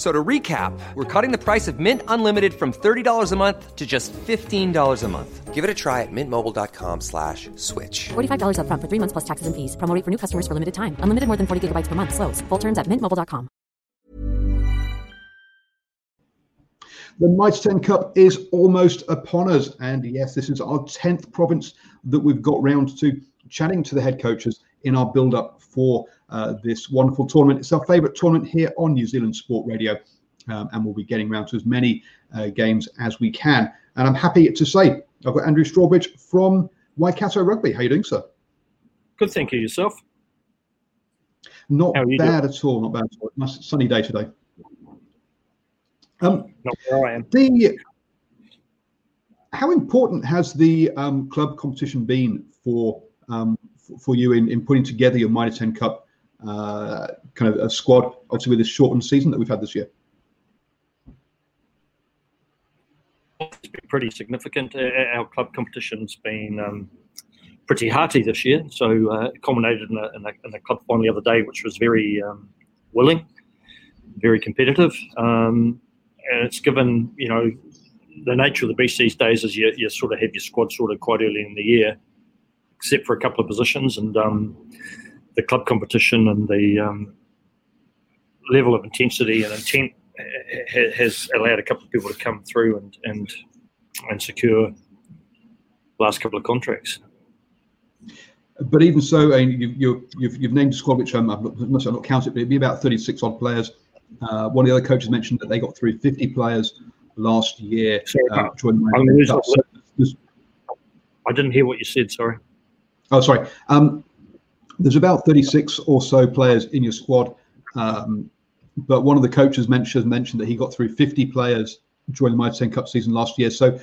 So to recap, we're cutting the price of Mint Unlimited from $30 a month to just $15 a month. Give it a try at mintmobile.com slash switch. $45 up front for three months plus taxes and fees. Promo for new customers for limited time. Unlimited more than 40 gigabytes per month. Slows. Full terms at mintmobile.com. The Mitre 10 Cup is almost upon us. And yes, this is our 10th province that we've got round to chatting to the head coaches in our build up for uh, this wonderful tournament. It's our favourite tournament here on New Zealand Sport Radio, um, and we'll be getting around to as many uh, games as we can. And I'm happy to say I've got Andrew Strawbridge from Waikato Rugby. How are you doing, sir? Good, thank you. Yourself? Not bad doing? at all. Not bad at all. Nice sunny day today. Um, Not where I am. The, how important has the um, club competition been for um, for you in, in putting together your Mitre 10 Cup uh, kind of a squad, obviously with this shortened season that we've had this year? It's been pretty significant. Our club competition's been um, pretty hearty this year, so uh, it culminated in a, in, a, in a, club final the other day, which was very um, willing, very competitive, um, and it's given you know the nature of the beast these days is you, you sort of have your squad sorted quite early in the year, except for a couple of positions, and um, the club competition and the um, level of intensity and intent has allowed a couple of people to come through and and and secure last couple of contracts. But even so, you, you've, you've named a squad which um, I've not, I've not counted, but it'd be about 36 odd players. Uh, one of the other coaches mentioned that they got through 50 players last year. Sorry, uh, I didn't hear what you said. Sorry. Oh, sorry. Um, there's about 36 or so players in your squad. Um, but one of the coaches mentioned mentioned that he got through 50 players during the Mitre 10 Cup season last year. So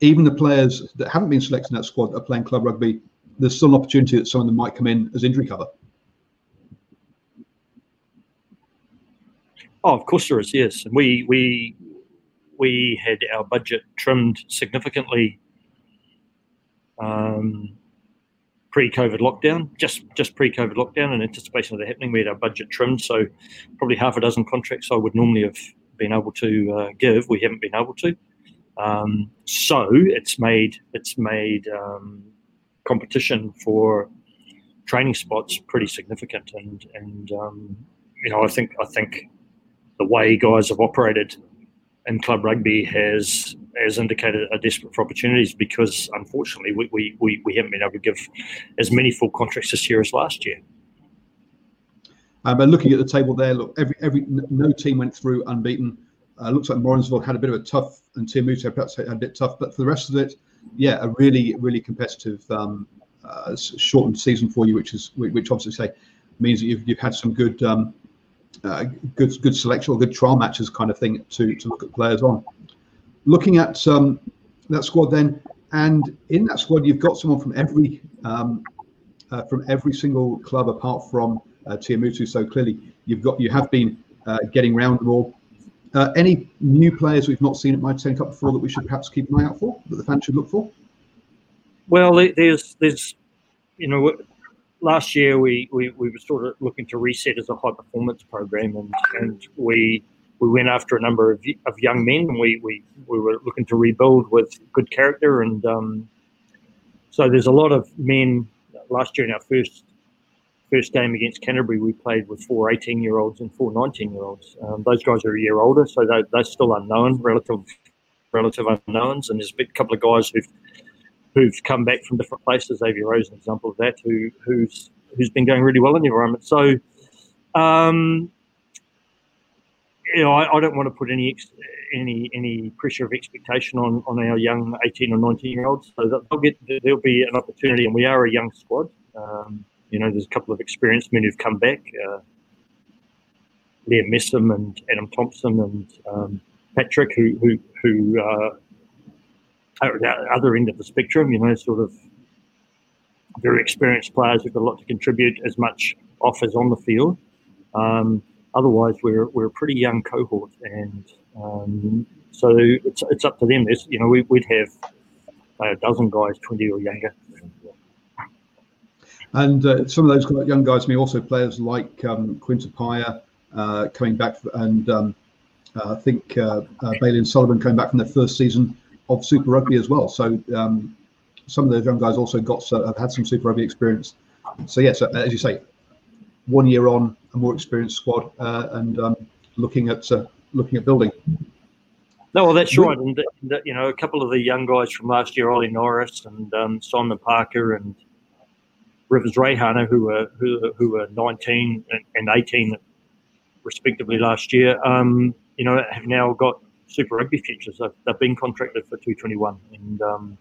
even the players that haven't been selected in that squad are playing club rugby, there's still an opportunity that some of them might come in as injury cover. Oh, of course there is. Yes, and we we we had our budget trimmed significantly um, pre-COVID lockdown, just just pre-COVID lockdown, in anticipation of that happening, we had our budget trimmed. So probably half a dozen contracts I would normally have been able to uh, give, we haven't been able to. Um, so it's made it's made um, competition for training spots pretty significant, and and um, you know I think I think the way guys have operated in club rugby has has indicated are desperate for opportunities because unfortunately we, we, we, we, haven't been able to give as many full contracts this year as last year. Um, but looking at the table there, look, every every no team went through unbeaten. Uh, looks like Morrinsville had a bit of a tough, and Te Awamutu perhaps had a bit tough, but for the rest of it, yeah, a really really competitive um, uh, shortened season for you, which is which obviously say means that you've, you've had some good um, uh, good good selection or good trial matches kind of thing to to look at players on looking at um, that squad then, and in that squad you've got someone from every um, uh, from every single club apart from uh, Te Awamutu. So clearly you've got you have been uh, getting round them all. Uh, any new players we've not seen at Mitre 10 Cup before that we should perhaps keep an eye out for that the fans should look for? Well, there's there's you know last year we, we, we were sort of looking to reset as a high performance program, and, and we we went after a number of, of young men, and we, we, we were looking to rebuild with good character, and um, so there's a lot of men. Last year in our first first game against Canterbury, we played with four 18 year olds and four 19 year olds. Um, those guys are a year older, so they, they're still unknown, relative relative unknowns, and there's a couple of guys who've who've come back from different places. Xavier Rose, an example of that, who who's who's been going really well in the environment. So, um, you know, I, I, don't want to put any any any pressure of expectation on, on our young 18 or 19 year olds. So they'll get there'll be an opportunity, and we are a young squad. Um, you know, there's a couple of experienced men who've come back. Uh, Liam Messam and Adam Thompson and um, Patrick, who who who uh, other end of the spectrum, you know, sort of very experienced players who've got a lot to contribute as much off as on the field. Um, otherwise, we're, we're a pretty young cohort, and um, so it's, it's up to them. There's, you know, we, would have a dozen guys, 20 or younger. And uh, some of those young guys, I mean, also players like um, Quinn Tupaea uh, coming back, and um, uh, I think uh, uh, Bailey and Sullivan coming back from their first season of Super Rugby as well. So um, some of those young guys also got uh, have had some Super Rugby experience. So yes, yeah, so, as you say, one year on, a more experienced squad, uh, and um, looking at uh, looking at building. No, well, that's right. And you know, a couple of the young guys from last year, Ollie Norris and um, Simon Parker and Rivez Reihana, who were who, who were 19 and 18 respectively last year, um, you know, have now got Super Rugby futures. They've, they've been contracted for 221 and um,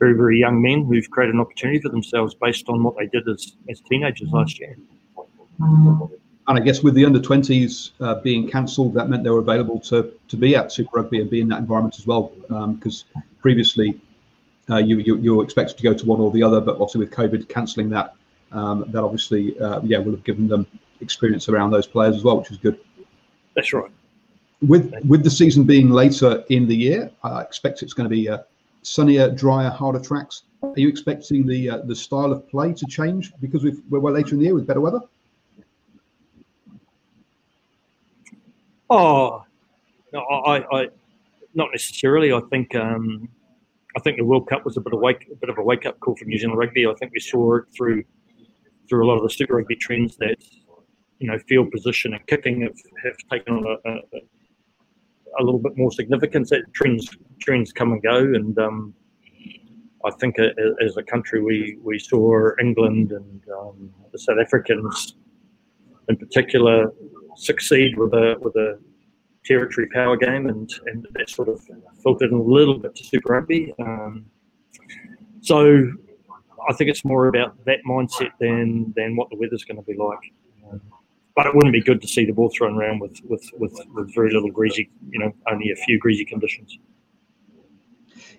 very, very young men who've created an opportunity for themselves based on what they did as, as teenagers last year. And I guess with the under 20s uh, being cancelled, that meant they were available to, to be at Super Rugby and be in that environment as well. Because um, previously, uh, you, you, you were expected to go to one or the other, but obviously with COVID cancelling that, um, that obviously, uh, yeah, would have given them experience around those players as well, which is good. That's right with with the season being later in the year, I expect it's going to be uh, sunnier, drier, harder tracks. Are you expecting the uh, the style of play to change because we are later in the year with better weather? Oh, no, I, I not necessarily. I think um, I think the World Cup was a bit of wake, a bit of a wake up call for New Zealand rugby. I think we saw it through through a lot of the Super Rugby trends that you know field position and kicking have, have taken on a, a, a little bit more significance. That trends trends come and go, and um, I think as a country we we saw England and um, the South Africans in particular succeed with a with a territory power game, and and that sort of filtered in a little bit to Super Rugby. Um, so I think it's more about that mindset than than what the weather's going to be like but it wouldn't be good to see the ball thrown around with, with, with, with very little greasy, you know, only a few greasy conditions.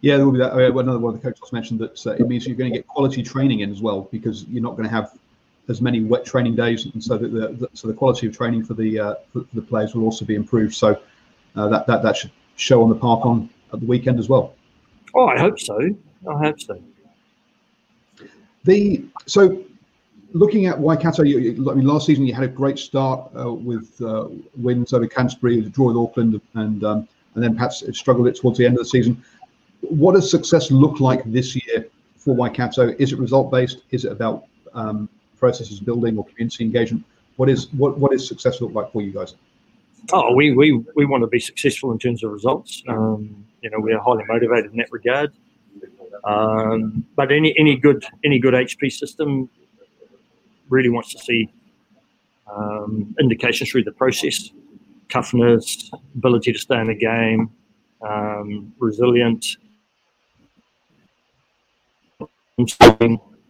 Yeah, there will be that. I mean, another one of the coaches mentioned that uh, it means you're going to get quality training in as well because you're not going to have as many wet training days, and so the, the so the quality of training for the uh, for, the players will also be improved. So uh, that that that should show on the park on at the weekend as well. Oh, I hope so. I hope so. The so looking at Waikato, you, I mean, last season you had a great start uh, with uh, wins over Canterbury, the draw with Auckland, and um, and then perhaps struggled it towards the end of the season. What does success look like this year for Waikato? Is it result based? Is it about um, processes building or community engagement? What is what what is success look like for you guys? Oh, we we, we want to be successful in terms of results. Um, you know, we are highly motivated in that regard. Um, but any any good any good HP system really wants to see um, indications through the process, toughness, ability to stay in the game, um, resilient.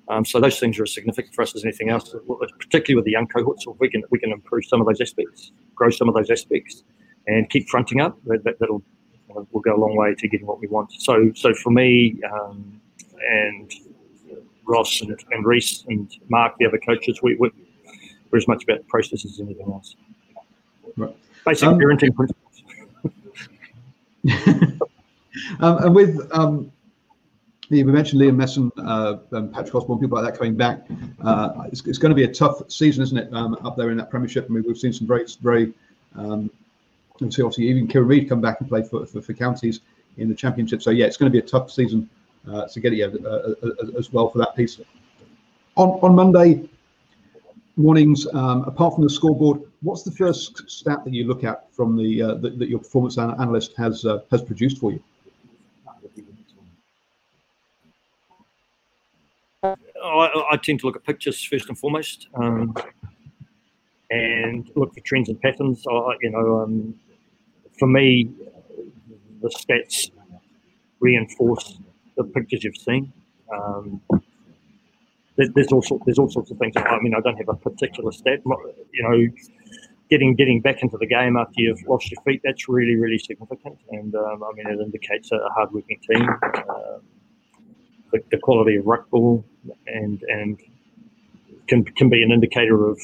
Um, so those things are as significant for us as anything else, particularly with the young cohorts. So if we can we can improve some of those aspects, grow some of those aspects, and keep fronting up, that, will will go a long way to getting what we want. So so for me, um, and Ross and, and Reese and Mark, the other coaches, we, we, are as much about processes as anything else. Right. Basic um, parenting principles. um, and with um, we mentioned Liam Messam, uh, and Patrick Osborne, people like that coming back. Uh, it's, it's, going to be a tough season, isn't it, um, up there in that Premiership? I mean, we've seen some very, very, um, see obviously even Kieran Read come back and play for, for, for, counties in the Championship. So yeah, it's going to be a tough season uh, to get it uh, uh, as well for that piece. On on Monday mornings, um, apart from the scoreboard, what's the first stat that you look at from the uh, that, that, your performance analyst has has produced for you? I, I, tend to look at pictures first and foremost, um, and look for trends and patterns. I, you know, um, for me, the stats reinforce the pictures you've seen. Um, there's all sorts, there's all sorts of things. I mean, I don't have a particular stat. You know, getting getting back into the game after you've lost your feet, that's really really significant. And um, I mean, it indicates a, hardworking team. Uh, the, the, quality of ruck ball and and can can be an indicator of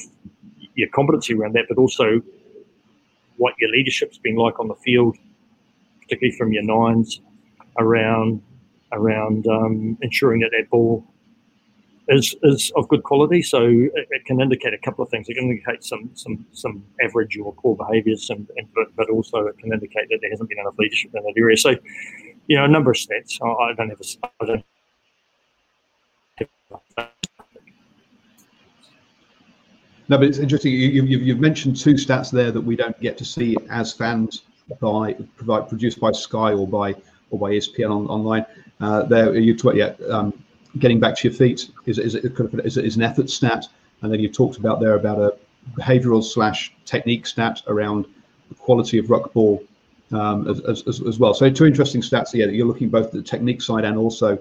your competency around that, but also what your leadership's been like on the field, particularly from your nines around around um, ensuring that that ball is is of good quality. So it, it, can indicate a couple of things. It can indicate some some some average or poor behaviours, and, and but, but also it can indicate that there hasn't been enough leadership in that area. So you know, a number of stats. I, don't have a, I don't no, but it's interesting. You, have you've mentioned two stats there that we don't get to see as fans by provide produced by Sky or by or by ESPN on, online. Uh, there, you talk, yeah, um, getting back to your feet is is, is, is an effort stat, and then you talked about there about a behavioural slash technique stat around the quality of ruck ball um, as, as, as, well. So two interesting stats. Yeah, you're looking both at the technique side and also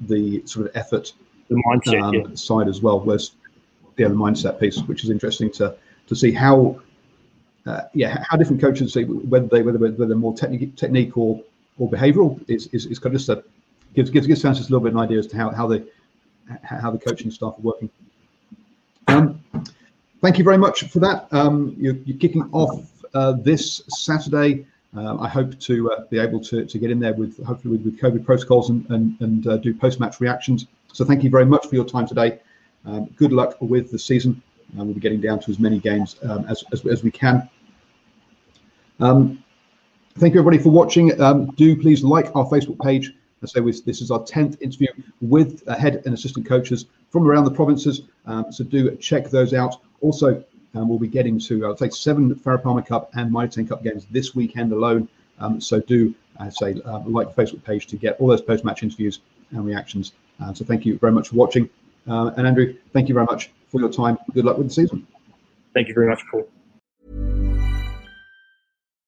the sort of effort the mindset um, yeah. side as well. Whereas yeah, the mindset piece, which is interesting to to see how uh, yeah how different coaches say whether they whether whether they're more technique technique or or behavioural is, is is kind of just a gives gives gives just a little bit of an idea as to how how the how the coaching staff are working. Um, thank you very much for that. Um, you're, you're kicking off uh, this Saturday. Um, I hope to uh, be able to, to get in there with hopefully with, with COVID protocols and and, and uh, do post match reactions. So thank you very much for your time today. Um, good luck with the season. Uh, we'll be getting down to as many games um, as, as, as, we can. Um, thank you everybody for watching. Um, do please like our Facebook page. I say this is our 10th interview with head and assistant coaches from around the provinces. Um, so do check those out. Also, um, we'll be getting to, I'll say, seven Farah Palmer Cup and Mitre 10 Cup games this weekend alone. so do, I say, uh, like the Facebook page to get all those post-match interviews and reactions uh, so thank you very much for watching. Uh, and Andrew, thank you very much for your time. Good luck with the season. Thank you very much, Paul.